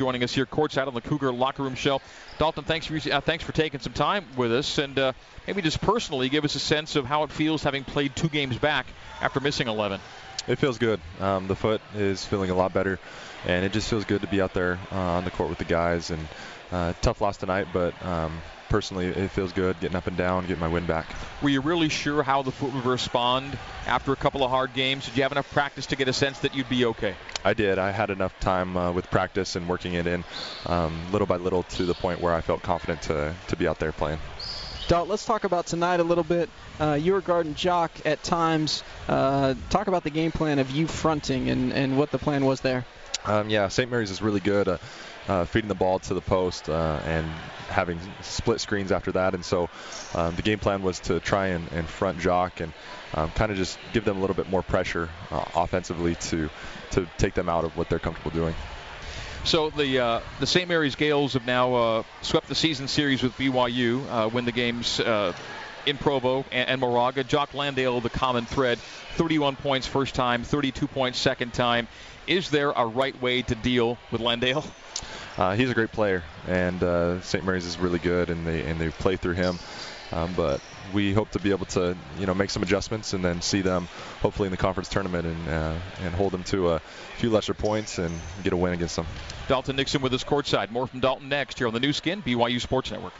joining us here courtside on the Cougar locker room show. Dalton, thanks for uh, thanks for taking some time with us, and uh, maybe just personally give us a sense of how it feels having played two games back after missing 11. It feels good. Um, the foot is feeling a lot better, and it just feels good to be out there uh, on the court with the guys. And uh, tough loss tonight, but um, personally, it feels good getting up and down, getting my win back. Were you really sure how the foot would respond after a couple of hard games? Did you have enough practice to get a sense that you'd be okay? I did. I had enough time uh, with practice and working it in um, little by little to the point where I felt confident to, to be out there playing. Dalt, let's talk about tonight a little bit. Uh, you were guarding Jock at times. Uh, talk about the game plan of you fronting and, and what the plan was there. Um, yeah, St. Mary's is really good. Uh, uh, feeding the ball to the post uh, and having split screens after that. And so um, the game plan was to try and, and front Jock and um, kind of just give them a little bit more pressure uh, offensively to to take them out of what they're comfortable doing. So the uh, the St. Mary's Gales have now uh, swept the season series with BYU, uh, win the games in Provo and, and Moraga. Jock Landale, the common thread, 31 points first time, 32 points second time. Is there a right way to deal with Landale? uh, he's a great player, and uh, St. Mary's is really good, and they and they play through him. Um, but we hope to be able to, you know, make some adjustments and then see them hopefully in the conference tournament and uh, and hold them to a few lesser points and get a win against them. Dalton Nixon with us courtside. More from Dalton next here on the Nu Skin BYU Sports Network.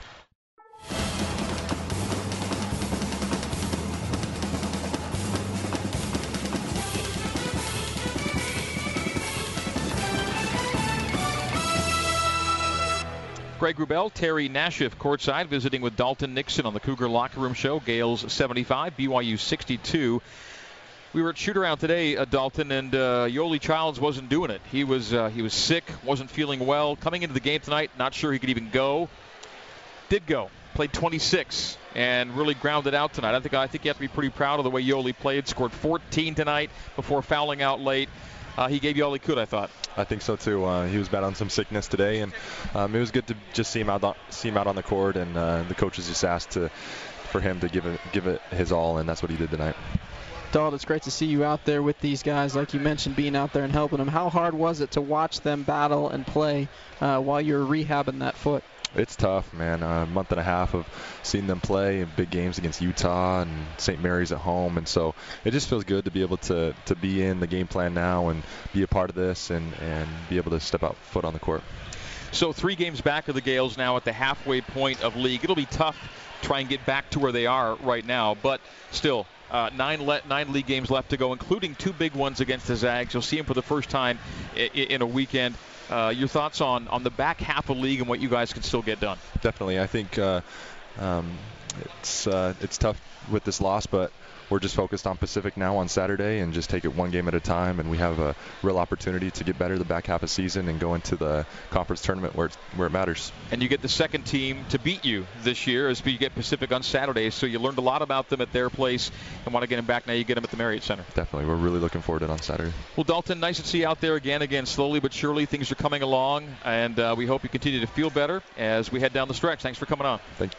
Greg Wrubell, Terry Nashif courtside visiting with Dalton Nixon on the Cougar Locker Room Show. Gales 75, BYU 62. We were at shoot around today, uh, Dalton, and uh, Yoeli Childs wasn't doing it. He was uh, he was sick, wasn't feeling well. Coming into the game tonight, not sure he could even go. Did go, played 26, and really grounded out tonight. I think I think you have to be pretty proud of the way Yoeli played. Scored 14 tonight before fouling out late uh, he gave you all he could. I thought. I think so too. Uh, he was battling some sickness today, and um, it was good to just see him out on, see him out on the court. And uh, the coaches just asked to for him to give it give it his all, and that's what he did tonight. Dalt, it's great to see you out there with these guys. Like you mentioned, being out there and helping them. How hard was it to watch them battle and play uh, while you're rehabbing that foot? It's tough, man. A month and a half of seeing them play in big games against Utah and St. Mary's at home, and so it just feels good to be able to to be in the game plan now and be a part of this and and be able to step out foot on the court. So three games back of the Gales now at the halfway point of league. It'll be tough to try and get back to where they are right now, but still. Uh, nine le- nine league games left to go, including two big ones against the Zags. You'll see them for the first time I- in a weekend. Uh, your thoughts on, on the back half of the league and what you guys can still get done? Definitely. I think uh, um, it's uh, it's tough with this loss, but we're just focused on Pacific now on Saturday and just take it one game at a time. And we have a real opportunity to get better the back half of the season and go into the conference tournament where where it matters. And you get the second team to beat you this year as you get Pacific on Saturday. So you learned a lot about them at their place and want to get them back. Now you get them at the Marriott Center. Definitely. We're really looking forward to it on Saturday. Well, Dalton, nice to see you out there again. Again, slowly but surely things are coming along, and uh, we hope you continue to feel better as we head down the stretch. Thanks for coming on. Thanks.